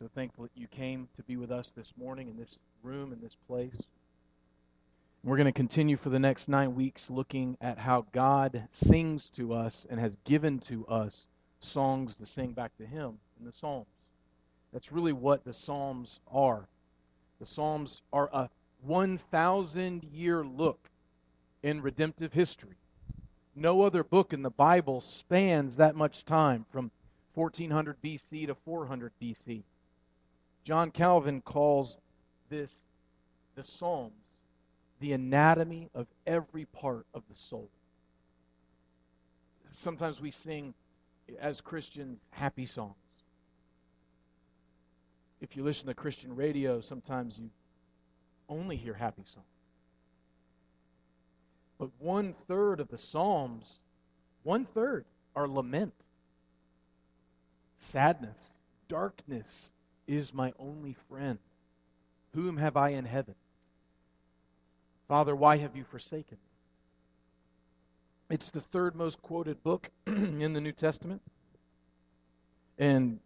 so thankful that you came to be with us this morning in this room, in this place. We're going to continue for the next nine weeks looking at how God sings to us and has given to us songs to sing back to Him in the Psalms. That's really what the Psalms are. The Psalms are a 1,000 year look in redemptive history. No other book in the Bible spans that much time from 1400 BC to 400 BC. John Calvin calls this the Psalms the anatomy of every part of the soul. Sometimes we sing, as Christians, happy songs. If you listen to Christian radio, sometimes you only hear happy songs. But one third of the Psalms, one third, are lament, sadness, darkness is my only friend. Whom have I in heaven? Father, why have you forsaken me? It's the third most quoted book in the New Testament. And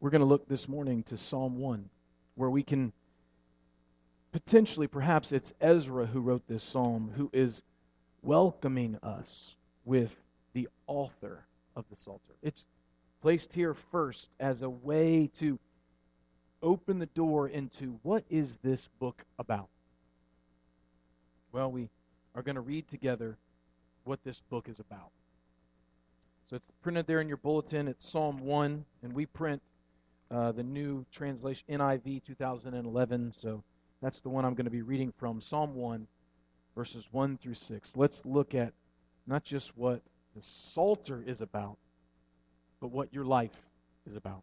we're going to look this morning to Psalm 1, where we can potentially, perhaps it's Ezra who wrote this psalm, who is welcoming us with the author of the Psalter. It's placed here first as a way to open the door into what is this book about? Well, we are going to read together what this book is about. So it's printed there in your bulletin. It's Psalm 1, and we print uh, the new translation, NIV 2011. So that's the one I'm going to be reading from, Psalm 1, verses 1 through 6. Let's look at not just what the Psalter is about, but what your life is about.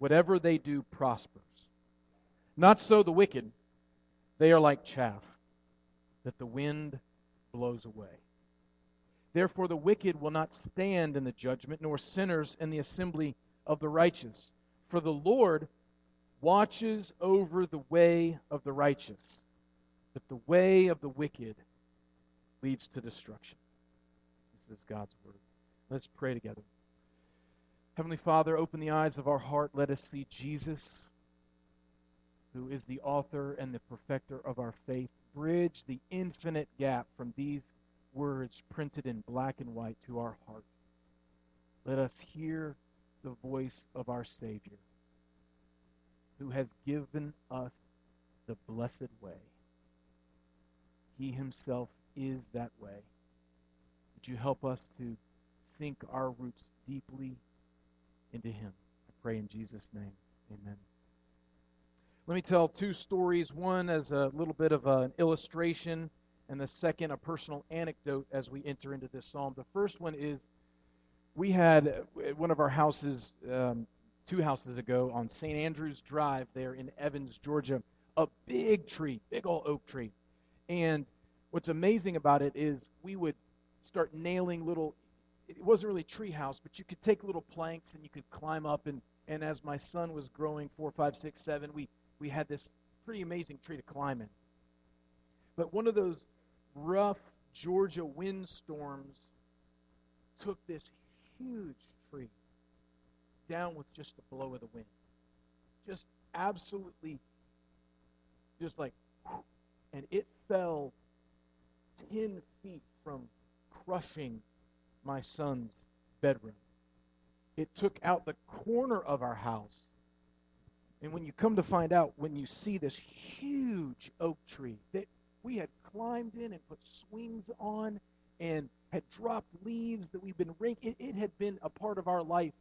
Whatever they do prospers. Not so the wicked. They are like chaff that the wind blows away. Therefore, the wicked will not stand in the judgment, nor sinners in the assembly of the righteous. For the Lord watches over the way of the righteous, but the way of the wicked leads to destruction. This is God's word. Let's pray together. Heavenly Father, open the eyes of our heart. Let us see Jesus, who is the author and the perfecter of our faith. Bridge the infinite gap from these words printed in black and white to our heart. Let us hear the voice of our Savior, who has given us the blessed way. He himself is that way. Would you help us to sink our roots deeply into him? I pray in Jesus' name. Amen. Let me tell two stories one as a little bit of an illustration, and the second, a personal anecdote as we enter into this psalm. The first one is we had uh, one of our houses um, two houses ago on St. Andrews Drive there in Evans, Georgia, a big tree, big old oak tree. And what's amazing about it is we would start nailing little it wasn't really tree house, but you could take little planks and you could climb up and and as my son was growing four, five, six, seven, we we had this pretty amazing tree to climb in. But one of those rough Georgia windstorms took this huge tree down with just the blow of the wind. Just absolutely, just like, and it fell 10 feet from crushing my son's bedroom. It took out the corner of our house and when you come to find out, when you see this huge oak tree that we had climbed in and put swings on and had dropped leaves that we've been raking, it, it had been a part of our life.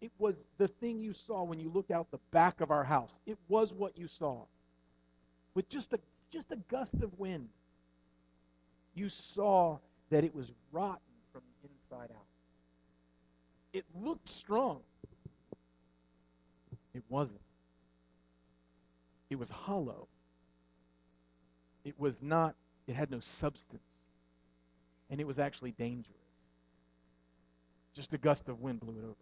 It was the thing you saw when you looked out the back of our house. It was what you saw. With just a just a gust of wind, you saw that it was rotten from the inside out. It looked strong. It wasn't. It was hollow. It was not, it had no substance. And it was actually dangerous. Just a gust of wind blew it over.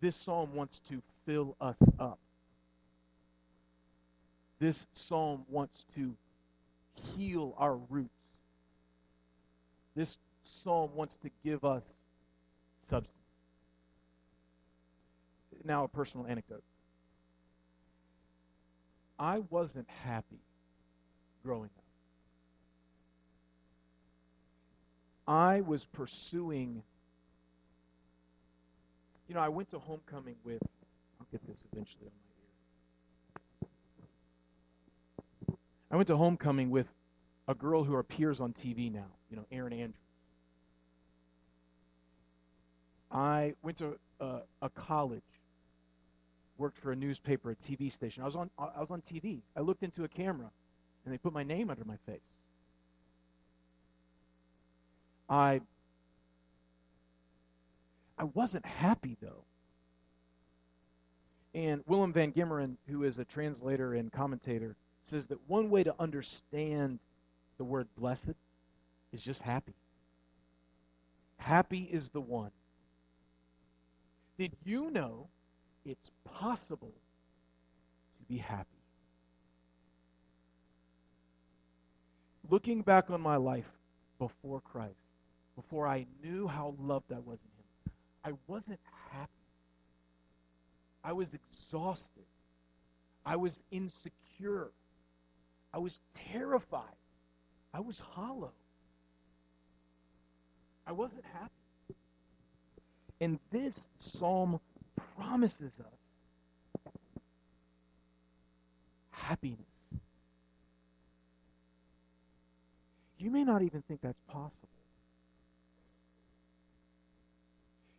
This psalm wants to fill us up. This psalm wants to heal our roots. This psalm wants to give us substance. Now, a personal anecdote. I wasn't happy growing up. I was pursuing, you know, I went to homecoming with, I'll get this eventually on my ear. I went to homecoming with a girl who appears on TV now, you know, Erin Andrews. I went to a, a college, worked for a newspaper, a TV station. I was on I was on TV. I looked into a camera, and they put my name under my face. I I wasn't happy though. And Willem VanGemeren, who is a translator and commentator, says that one way to understand the word blessed is just happy. Happy is the one. Did you know it's possible to be happy? Looking back on my life before Christ, before I knew how loved I was in Him, I wasn't happy. I was exhausted. I was insecure. I was terrified. I was hollow. I wasn't happy. And this psalm promises us happiness. You may not even think that's possible.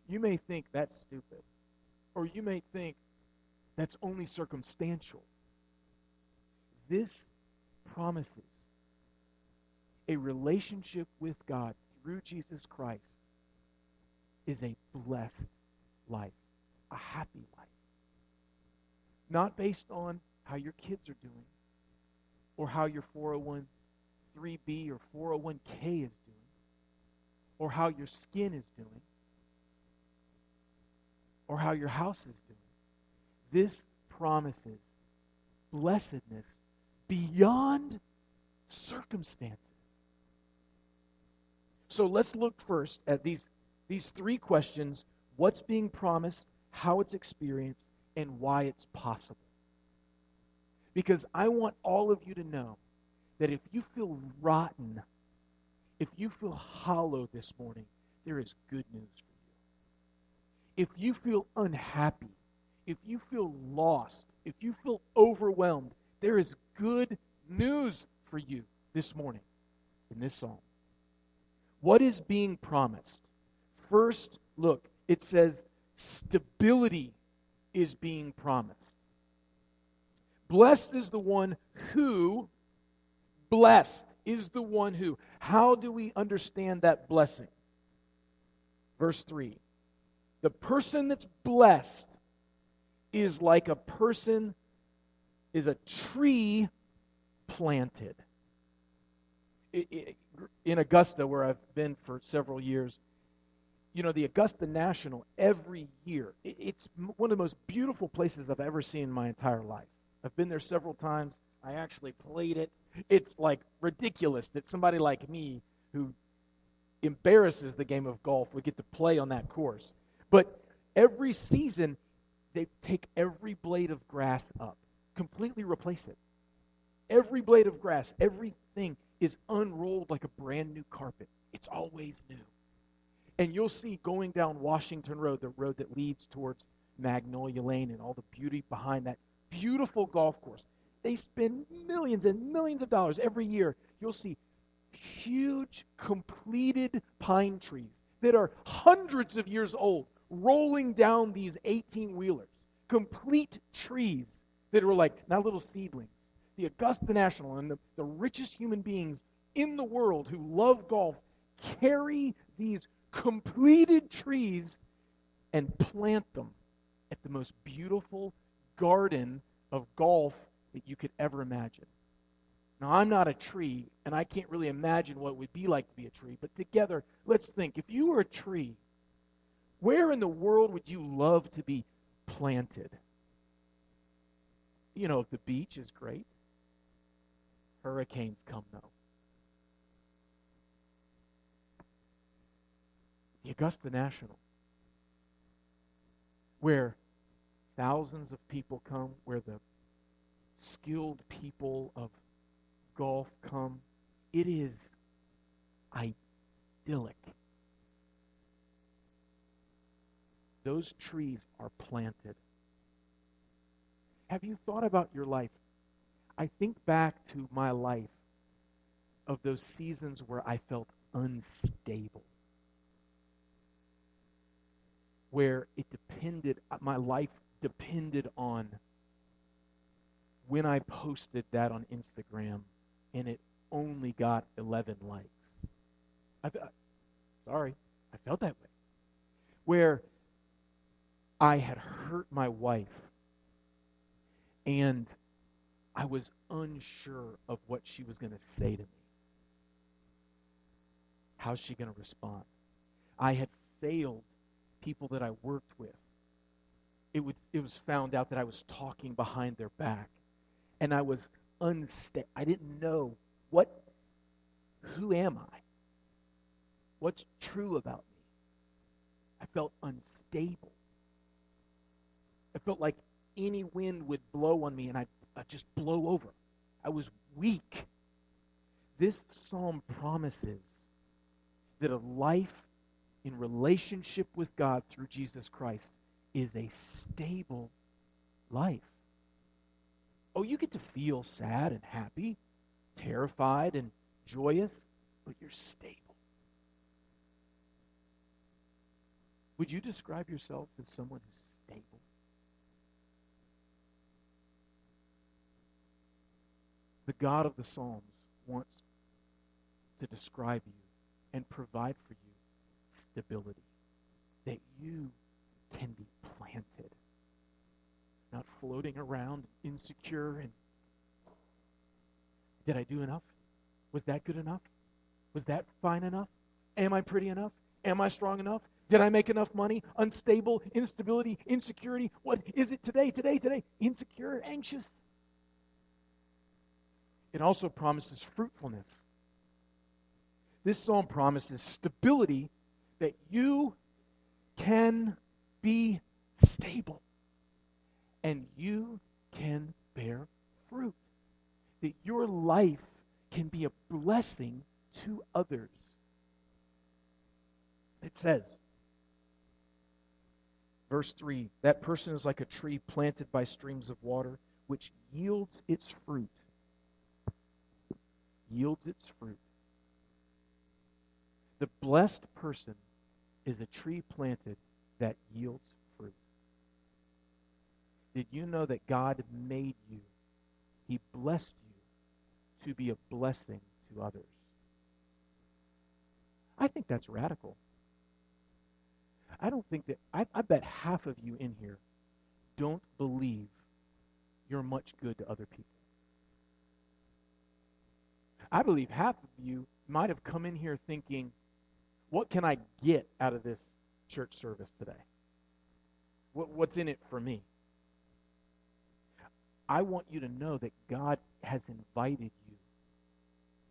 You may think that's stupid. Or you may think that's only circumstantial. This promises a relationship with God through Jesus Christ is a blessed life, a happy life. Not based on how your kids are doing or how your 401-3B or 401k is doing or how your skin is doing or how your house is doing. This promises blessedness beyond circumstances. So let's look first at these, these three questions what's being promised, how it's experienced, and why it's possible. Because I want all of you to know that if you feel rotten, if you feel hollow this morning, there is good news for you. If you feel unhappy, if you feel lost, if you feel overwhelmed, there is good news for you this morning in this psalm. What is being promised? First, look, it says stability is being promised. Blessed is the one who, blessed is the one who. How do we understand that blessing? Verse 3 The person that's blessed is like a person, is a tree planted. It, it, in Augusta, where I've been for several years, you know, the Augusta National every year, it's one of the most beautiful places I've ever seen in my entire life. I've been there several times. I actually played it. It's like ridiculous that somebody like me who embarrasses the game of golf would get to play on that course. But every season, they take every blade of grass up, completely replace it. Every blade of grass, everything is unrolled like a brand new carpet. It's always new. And you'll see going down Washington Road, the road that leads towards Magnolia Lane and all the beauty behind that beautiful golf course. They spend millions and millions of dollars every year. You'll see huge, completed pine trees that are hundreds of years old rolling down these 18 wheelers. Complete trees that are like, not little seedlings, the Augusta National and the, the richest human beings in the world who love golf carry these completed trees and plant them at the most beautiful garden of golf that you could ever imagine. Now, I'm not a tree, and I can't really imagine what it would be like to be a tree, but together, let's think. If you were a tree, where in the world would you love to be planted? You know, the beach is great. Hurricanes come, though. The Augusta National, where thousands of people come, where the skilled people of golf come. It is idyllic. Those trees are planted. Have you thought about your life? I think back to my life of those seasons where I felt unstable. Where it depended, my life depended on when I posted that on Instagram and it only got 11 likes. I, sorry, I felt that way. Where I had hurt my wife and I was unsure of what she was going to say to me. How's she going to respond? I had failed people that I worked with. It, would, it was found out that I was talking behind their back. And I was unstable. I didn't know what, who am I? What's true about me? I felt unstable. I felt like any wind would blow on me and I'd, I'd just blow over. I was weak. This psalm promises that a life in relationship with God through Jesus Christ is a stable life. Oh, you get to feel sad and happy, terrified and joyous, but you're stable. Would you describe yourself as someone who's stable? The God of the Psalms wants to describe you and provide for you stability, that you can be planted not floating around insecure and did I do enough? Was that good enough? Was that fine enough? Am I pretty enough? Am I strong enough? Did I make enough money? Unstable, instability, insecurity. What is it today, today, today? Insecure, anxious. It also promises fruitfulness. This psalm promises stability that you can be stable and you can bear fruit. That your life can be a blessing to others. It says, verse 3 that person is like a tree planted by streams of water, which yields its fruit. Yields its fruit. The blessed person is a tree planted that yields fruit. did you know that God made you? He blessed you to be a blessing to others. I think that's radical. I don't think that, I, I bet half of you in here don't believe you're much good to other people. I believe half of you might have come in here thinking, what can I get out of this church service today? What, what's in it for me? I want you to know that God has invited you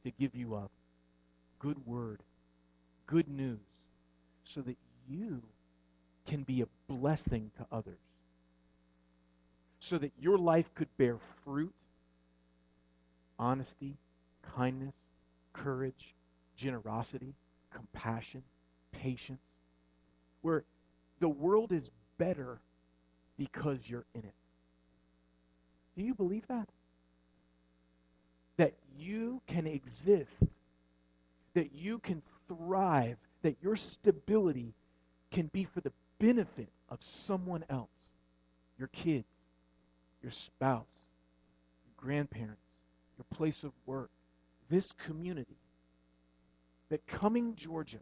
to give you a good word, good news, so that you can be a blessing to others. So that your life could bear fruit, honesty, kindness, courage, generosity, compassion, patience, where the world is better because you're in it. Do you believe that? That you can exist, that you can thrive, that your stability can be for the benefit of someone else your kids, your spouse, your grandparents, your place of work, this community. That Cumming, Georgia,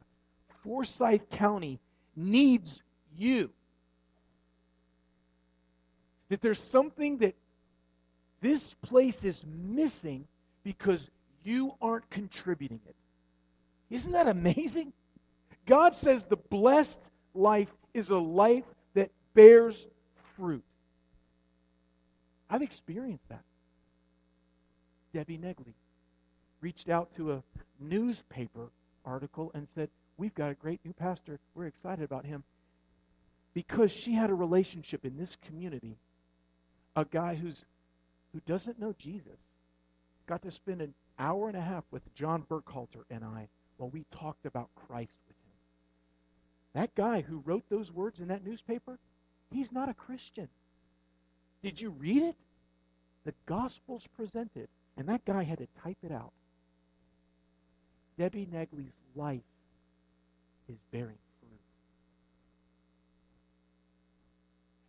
Forsyth County needs you. that there's something that this place is missing because you aren't contributing it. Isn't that amazing? God says the blessed life is a life that bears fruit. I've experienced that. Debbie Negley reached out to a newspaper article and said, We've got a great new pastor. We're excited about him. Because she had a relationship in this community, a guy who's who doesn't know Jesus got to spend an hour and a half with John Burkhalter and I while we talked about Christ with him. That guy who wrote those words in that newspaper, he's not a Christian. Did you read it? The gospel's presented, and that guy had to type it out. Debbie Negley's life is bearing fruit.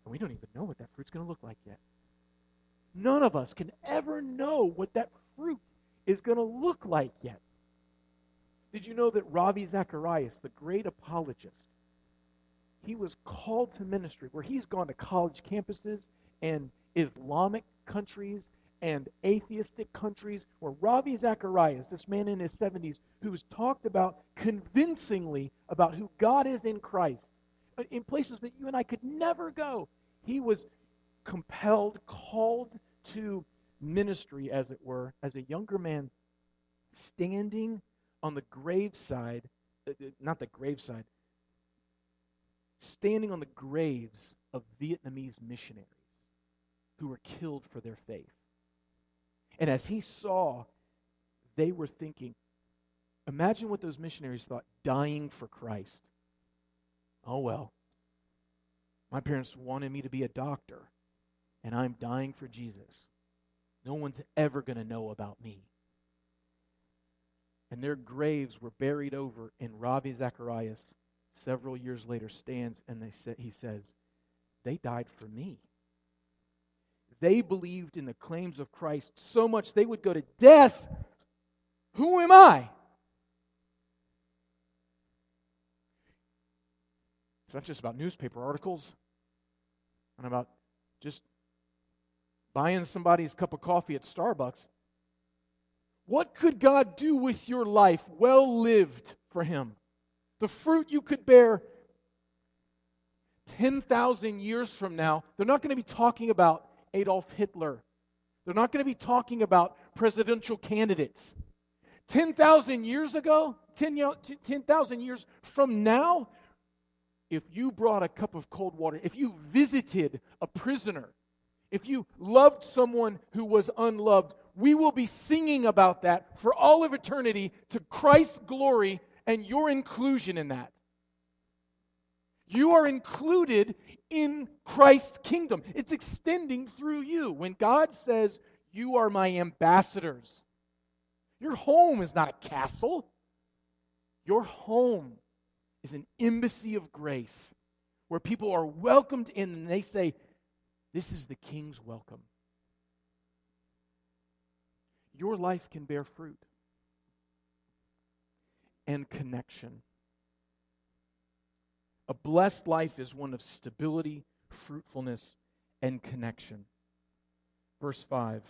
And we don't even know what that fruit's going to look like yet. None of us can ever know what that fruit is going to look like yet. Did you know that Ravi Zacharias, the great apologist, he was called to ministry where he's gone to college campuses and Islamic countries and atheistic countries where Ravi Zacharias, this man in his 70s, who's talked about convincingly about who God is in Christ, uh, in places that you and I could never go, he was compelled, called to ministry, as it were, as a younger man, standing on the graveside, uh, uh, not the graveside, standing on the graves of Vietnamese missionaries who were killed for their faith. And as he saw, they were thinking, imagine what those missionaries thought dying for Christ. Oh, well, my parents wanted me to be a doctor, and I'm dying for Jesus. No one's ever going to know about me. And their graves were buried over, and Ravi Zacharias, several years later, stands and they say, he says, They died for me. They believed in the claims of Christ so much they would go to death. Who am I? It's not just about newspaper articles and about just buying somebody's cup of coffee at Starbucks. What could God do with your life well lived for Him? The fruit you could bear 10,000 years from now, they're not going to be talking about Adolf Hitler. They're not going to be talking about presidential candidates. 10,000 years ago, 10,000 years from now, if you brought a cup of cold water, if you visited a prisoner, if you loved someone who was unloved, we will be singing about that for all of eternity to Christ's glory and your inclusion in that. You are included in Christ's kingdom. It's extending through you. When God says, You are my ambassadors, your home is not a castle. Your home is an embassy of grace where people are welcomed in and they say, This is the king's welcome. Your life can bear fruit and connection. A blessed life is one of stability, fruitfulness, and connection. Verse 5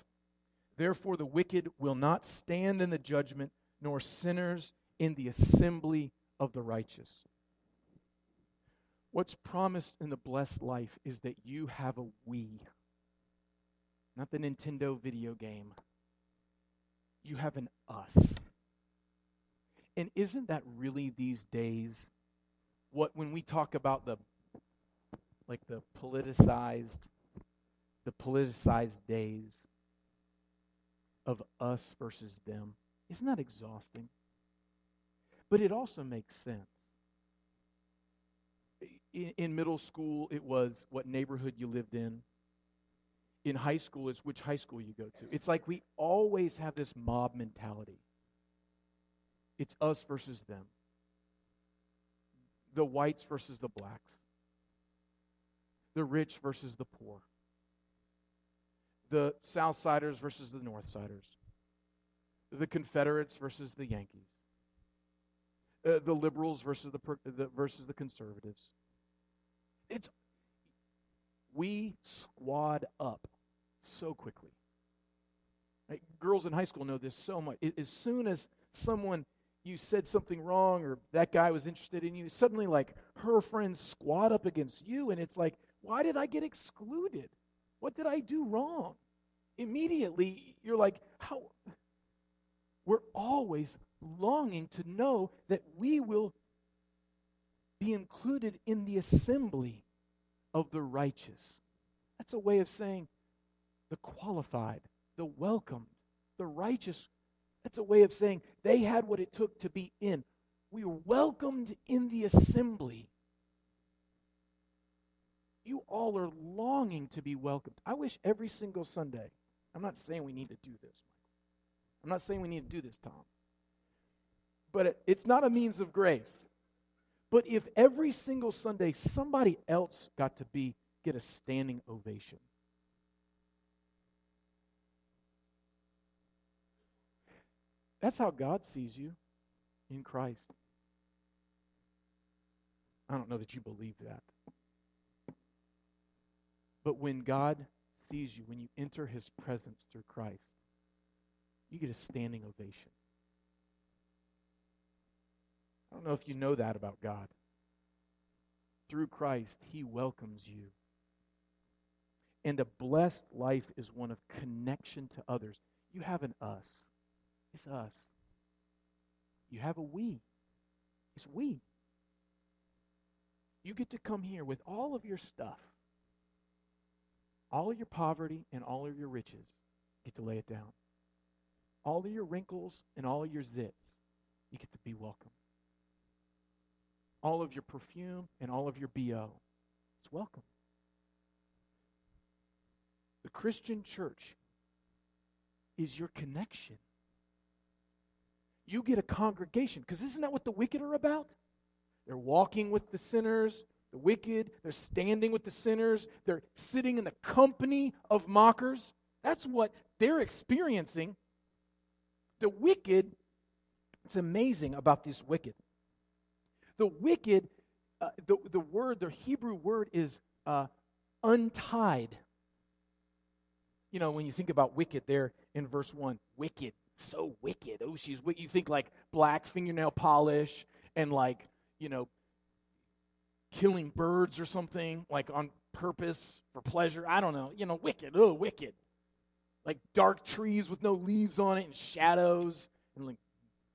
Therefore, the wicked will not stand in the judgment, nor sinners in the assembly of the righteous. What's promised in the blessed life is that you have a we, not the Nintendo video game. You have an us. And isn't that really these days what when we talk about the like the politicized the politicized days of us versus them isn't that exhausting? But it also makes sense. In, in middle school it was what neighborhood you lived in. In high school it's which high school you go to. It's like we always have this mob mentality. It's us versus them the whites versus the blacks, the rich versus the poor, the South Siders versus the North Siders, the Confederates versus the Yankees, uh, the liberals versus the, the versus the conservatives. It's we squad up so quickly. Girls in high school know this so much. As soon as someone you said something wrong or that guy was interested in you, suddenly like her friends squat up against you and it's like, why did I get excluded? What did I do wrong? Immediately you're like, how we're always longing to know that we will be included in the assembly of the righteous. That's a way of saying the qualified, the welcomed, the righteous. That's a way of saying they had what it took to be in. We were welcomed in the assembly. You all are longing to be welcomed. I wish every single Sunday. I'm not saying we need to do this, I'm not saying we need to do this, Tom. But it, it's not a means of grace. But if every single Sunday somebody else got to be get a standing ovation. That's how God sees you in Christ. I don't know that you believe that. But when God sees you, when you enter his presence through Christ, you get a standing ovation. I don't know if you know that about God. Through Christ, he welcomes you. And a blessed life is one of connection to others. You have an us. It's us. You have a we. It's we. You get to come here with all of your stuff, all of your poverty and all of your riches. You get to lay it down. All of your wrinkles and all of your zits. You get to be welcome. All of your perfume and all of your BO. It's welcome. The Christian church is your connection you get a congregation. Because isn't that what the wicked are about? They're walking with the sinners, the wicked. They're standing with the sinners. They're sitting in the company of mockers. That's what they're experiencing. The wicked, it's amazing about this wicked. The wicked, uh, the, the word, the Hebrew word is uh, untied. You know, when you think about wicked there in verse 1, wicked, so wicked. Oh, she's wicked. You think like black fingernail polish and like, you know, killing birds or something, like on purpose for pleasure. I don't know. You know, wicked. Oh, wicked. Like dark trees with no leaves on it and shadows and like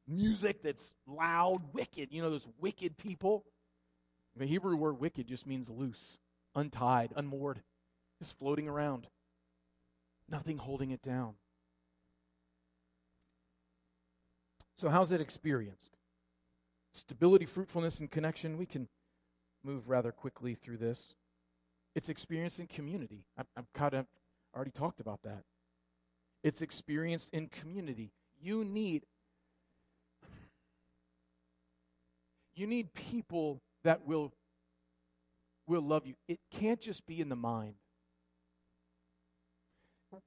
music that's loud, wicked. You know, those wicked people. The Hebrew word wicked just means loose, untied, unmoored, just floating around. Nothing holding it down. So, how's it experienced? Stability, fruitfulness, and connection. We can move rather quickly through this. It's experienced in community. I've, I've kind of already talked about that. It's experienced in community. You need you need people that will will love you. It can't just be in the mind.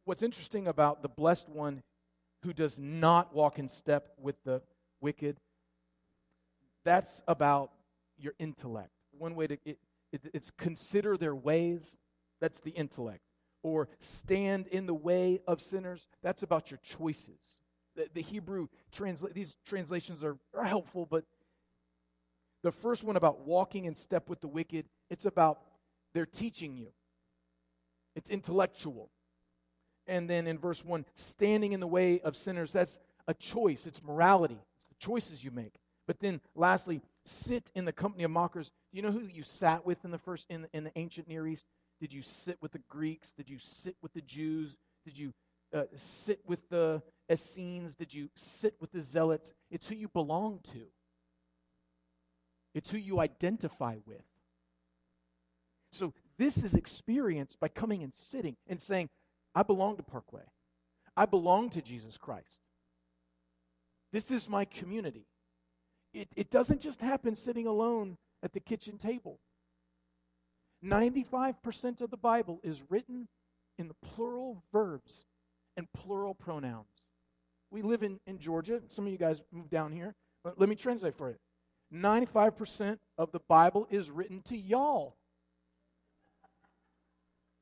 What's interesting about the blessed one who does not walk in step with the wicked. That's about your intellect. One way to it, it, it's consider their ways. That's the intellect. Or stand in the way of sinners. That's about your choices. The, the Hebrew translate these translations are, are helpful, but the first one about walking in step with the wicked, it's about they're teaching you. It's intellectual. And then in verse 1, standing in the way of sinners, that's a choice. It's morality. It's the choices you make. But then lastly, sit in the company of mockers. Do you know who you sat with in the first in, in the ancient Near East? Did you sit with the Greeks? Did you sit with the Jews? Did you uh, sit with the Essenes? Did you sit with the Zealots? It's who you belong to. It's who you identify with. So this is experienced by coming and sitting and saying, I belong to Parkway. I belong to Jesus Christ. This is my community. It, it doesn't just happen sitting alone at the kitchen table. 95% of the Bible is written in the plural verbs and plural pronouns. We live in, in Georgia. Some of you guys moved down here. But let me translate for you. 95% of the Bible is written to y'all.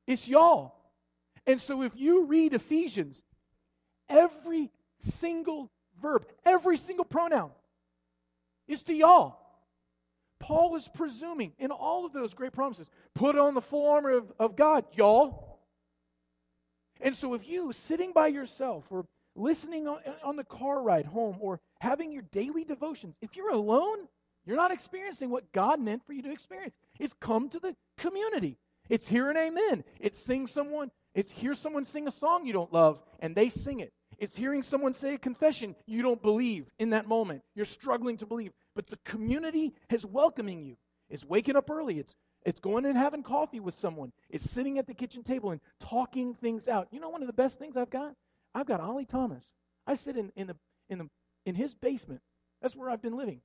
It's y'all. And so if you read Ephesians, every single verb, every single pronoun is to y'all. Paul is presuming in all of those great promises put on the full armor of, of God, y'all. And so if you, sitting by yourself or listening on, on the car ride home or having your daily devotions, if you're alone, you're not experiencing what God meant for you to experience. It's come to the community. It's hear an amen. It's sing someone, it's hear someone sing a song you don't love and they sing it. It's hearing someone say a confession you don't believe in that moment. You're struggling to believe. But the community is welcoming you. It's waking up early. It's it's going and having coffee with someone. It's sitting at the kitchen table and talking things out. You know one of the best things I've got? I've got Ollie Thomas. I sit in, in the in the in his basement. That's where I've been living.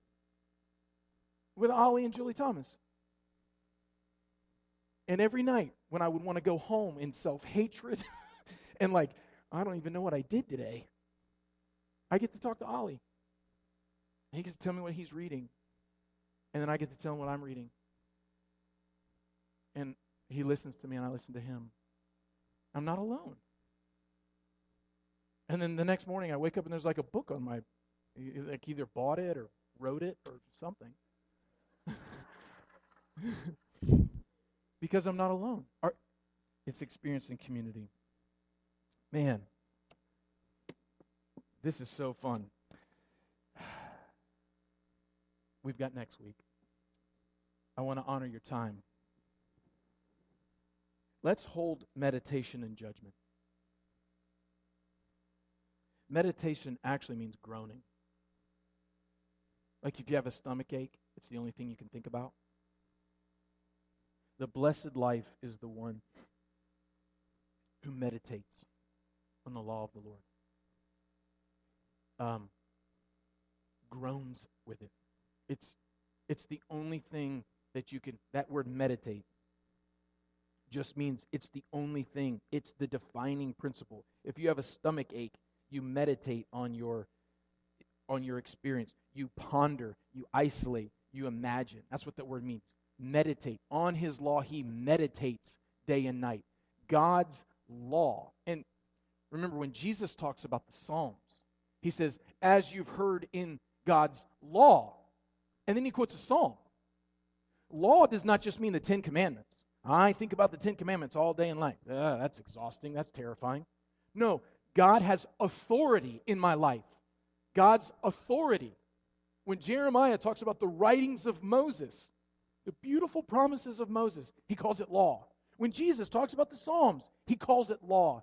With Ollie and Julie Thomas. And every night when I would want to go home in self-hatred and like, I don't even know what I did today, I get to talk to Ollie. He gets to tell me what he's reading. And then I get to tell him what I'm reading. And he listens to me and I listen to him. I'm not alone. And then the next morning I wake up and there's like a book on my like either bought it or wrote it or something. because I'm not alone. Our, it's experiencing community. Man, this is so fun. we've got next week. I want to honor your time. Let's hold meditation and judgment. Meditation actually means groaning. Like if you have a stomach ache, it's the only thing you can think about. The blessed life is the one who meditates on the law of the Lord, um, groans with it. It's, it's the only thing that you can, that word meditate just means it's the only thing, it's the defining principle. If you have a stomach ache, you meditate on your on your experience. You ponder, you isolate, you imagine. That's what that word means. Meditate. On his law, he meditates day and night. God's law. And remember, when Jesus talks about the Psalms, he says, as you've heard in God's law. And then he quotes a psalm. Law does not just mean the Ten Commandments. I think about the Ten Commandments all day and night. Uh, that's exhausting. That's terrifying. No, God has authority in my life. God's authority. When Jeremiah talks about the writings of Moses, the beautiful promises of Moses, he calls it law. When Jesus talks about the Psalms, he calls it law.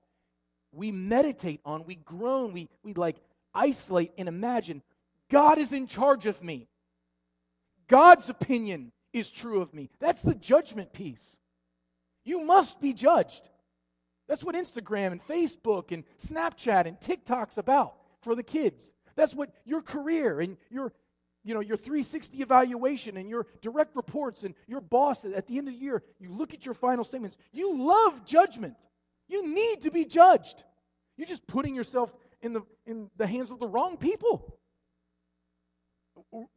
We meditate on, we groan, we, we like isolate and imagine God is in charge of me. God's opinion is true of me. That's the judgment piece. You must be judged. That's what Instagram and Facebook and Snapchat and TikTok's about for the kids. That's what your career and your you know your 360 evaluation and your direct reports and your boss at the end of the year you look at your final statements. You love judgment. You need to be judged. You're just putting yourself in the in the hands of the wrong people.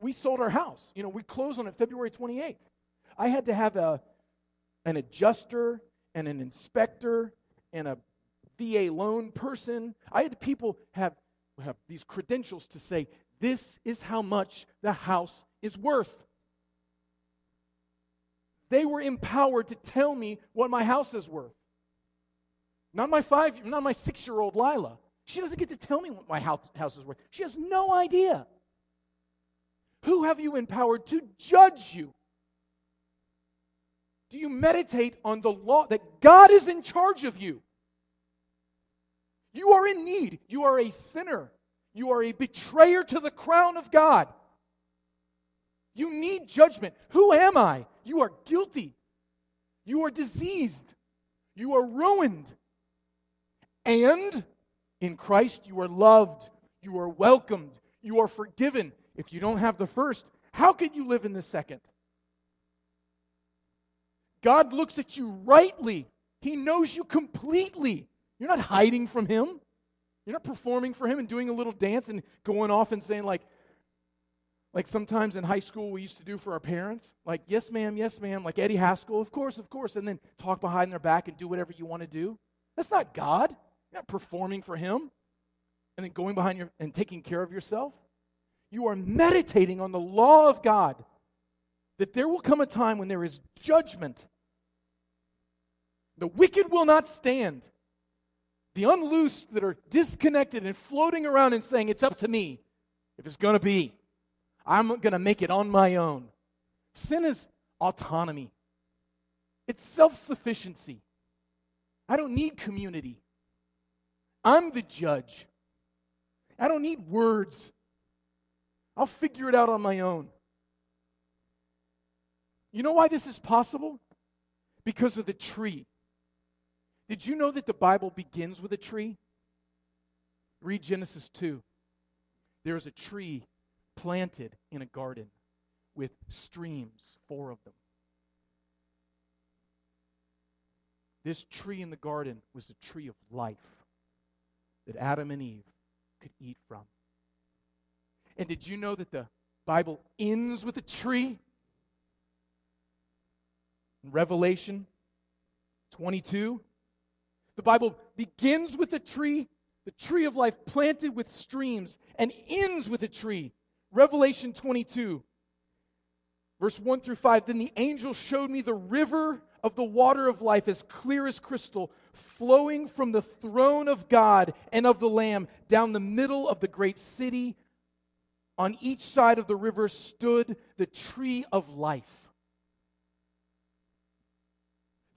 We sold our house. You know we closed on it february 28th i had to have a an adjuster and an inspector and a VA loan person. I had people have, have these credentials to say, this is how much the house is worth. They were empowered to tell me what my house is worth. Not my five, not my six-year-old Lila. She doesn't get to tell me what my house, house is worth. She has no idea. Who have you empowered to judge you? Do you meditate on the law that God is in charge of you? You are in need. You are a sinner. You are a betrayer to the crown of God. You need judgment. Who am I? You are guilty. You are diseased. You are ruined. And in Christ, you are loved. You are welcomed. You are forgiven. If you don't have the first, how can you live in the second? God looks at you rightly. He knows you completely. You're not hiding from Him. You're not performing for Him and doing a little dance and going off and saying, like, like sometimes in high school we used to do for our parents. Like, yes, ma'am, yes, ma'am. Like Eddie Haskell, of course, of course. And then talk behind their back and do whatever you want to do. That's not God. You're not performing for Him and then going behind your and taking care of yourself. You are meditating on the law of God. That there will come a time when there is judgment. The wicked will not stand. The unloosed that are disconnected and floating around and saying, It's up to me if it's going to be. I'm going to make it on my own. Sin is autonomy, it's self sufficiency. I don't need community. I'm the judge. I don't need words. I'll figure it out on my own. You know why this is possible? Because of the tree. Did you know that the Bible begins with a tree? Read Genesis 2. There's a tree planted in a garden with streams, four of them. This tree in the garden was a tree of life that Adam and Eve could eat from. And did you know that the Bible ends with a tree? In Revelation 22, the Bible begins with a tree, the tree of life planted with streams, and ends with a tree. Revelation 22, verse 1 through 5. Then the angel showed me the river of the water of life as clear as crystal, flowing from the throne of God and of the Lamb down the middle of the great city. On each side of the river stood the tree of life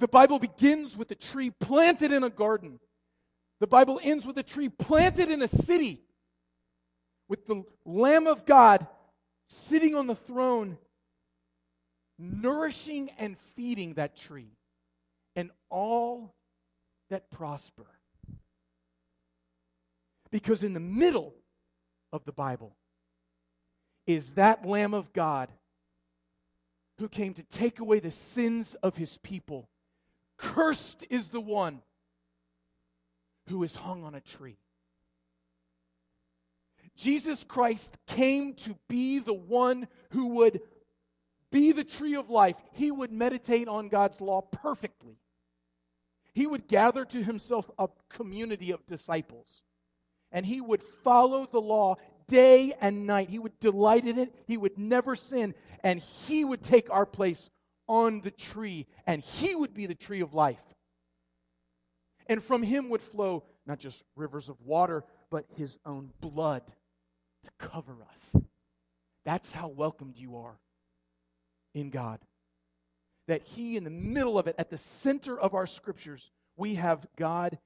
the Bible begins with a tree planted in a garden. The Bible ends with a tree planted in a city with the Lamb of God sitting on the throne, nourishing and feeding that tree and all that prosper. Because in the middle of the Bible is that Lamb of God who came to take away the sins of his people Cursed is the one who is hung on a tree. Jesus Christ came to be the one who would be the tree of life. He would meditate on God's law perfectly. He would gather to himself a community of disciples. And he would follow the law day and night. He would delight in it. He would never sin. And he would take our place on the tree, and he would be the tree of life. And from him would flow not just rivers of water, but his own blood to cover us. That's how welcomed you are in God. That he, in the middle of it, at the center of our scriptures, we have God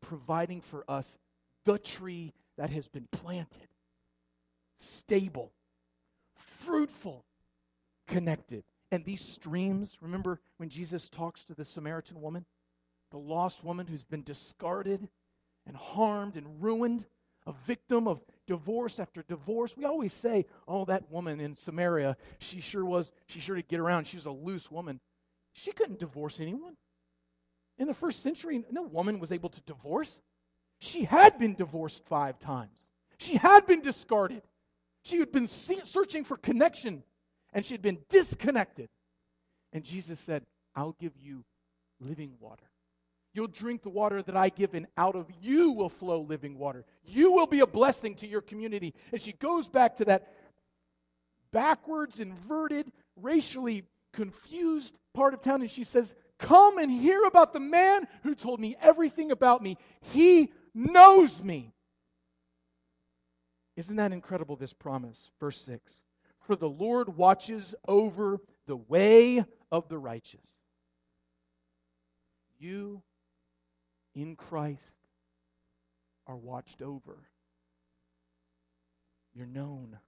providing for us the tree that has been planted, stable, fruitful, connected. And these streams, remember when Jesus talks to the Samaritan woman, the lost woman who's been discarded and harmed and ruined, a victim of divorce after divorce. We always say, oh, that woman in Samaria, she sure was, she sure did get around. She was a loose woman. She couldn't divorce anyone. In the first century, no woman was able to divorce. She had been divorced five times. She had been discarded. She had been searching for connection and she had been disconnected. And Jesus said, I'll give you living water. You'll drink the water that I give, and out of you will flow living water. You will be a blessing to your community. And she goes back to that backwards, inverted, racially confused part of town, and she says, Come and hear about the man who told me everything about me. He knows me. Isn't that incredible, this promise? Verse 6 for the Lord watches over the way of the righteous. You in Christ are watched over. You're known.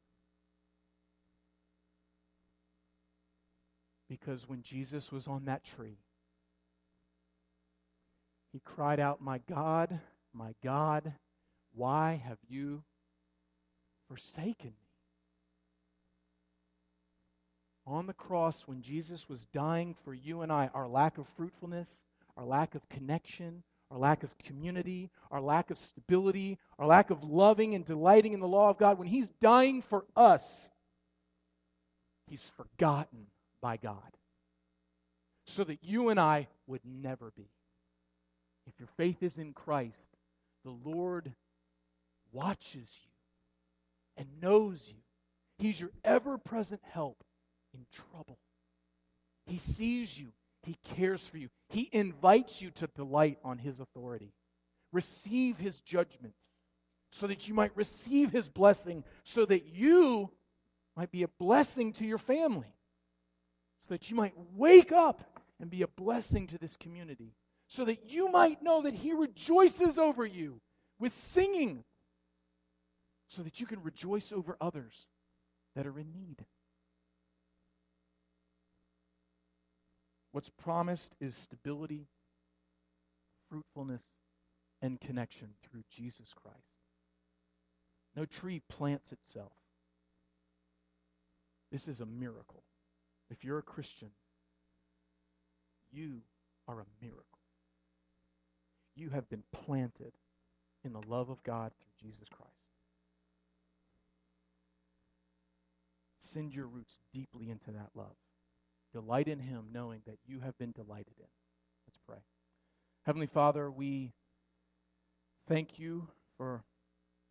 Because when Jesus was on that tree, he cried out, My God, my God, why have you forsaken me? On the cross when Jesus was dying for you and I, our lack of fruitfulness, our lack of connection, our lack of community, our lack of stability, our lack of loving and delighting in the law of God, when He's dying for us, He's forgotten by God so that you and I would never be. If your faith is in Christ, the Lord watches you and knows you. He's your ever present help in trouble. He sees you, He cares for you, He invites you to delight on His authority. Receive His judgment so that you might receive His blessing, so that you might be a blessing to your family, so that you might wake up and be a blessing to this community, so that you might know that He rejoices over you with singing, so that you can rejoice over others that are in need. What's promised is stability, fruitfulness, and connection through Jesus Christ. No tree plants itself. This is a miracle. If you're a Christian, you are a miracle. You have been planted in the love of God through Jesus Christ. Send your roots deeply into that love. Delight in Him, knowing that you have been delighted in. Let's pray. Heavenly Father, we thank you for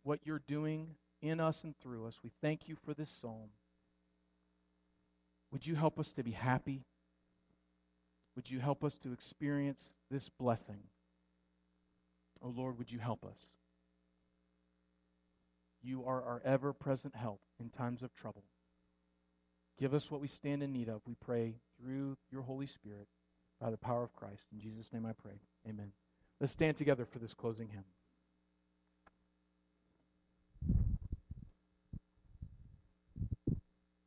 what you're doing in us and through us. We thank you for this psalm. Would you help us to be happy? Would you help us to experience this blessing? Oh Lord, would you help us? You are our ever present help in times of trouble. Give us what we stand in need of, we pray, through your Holy Spirit by the power of Christ. In Jesus' name I pray. Amen. Let's stand together for this closing hymn.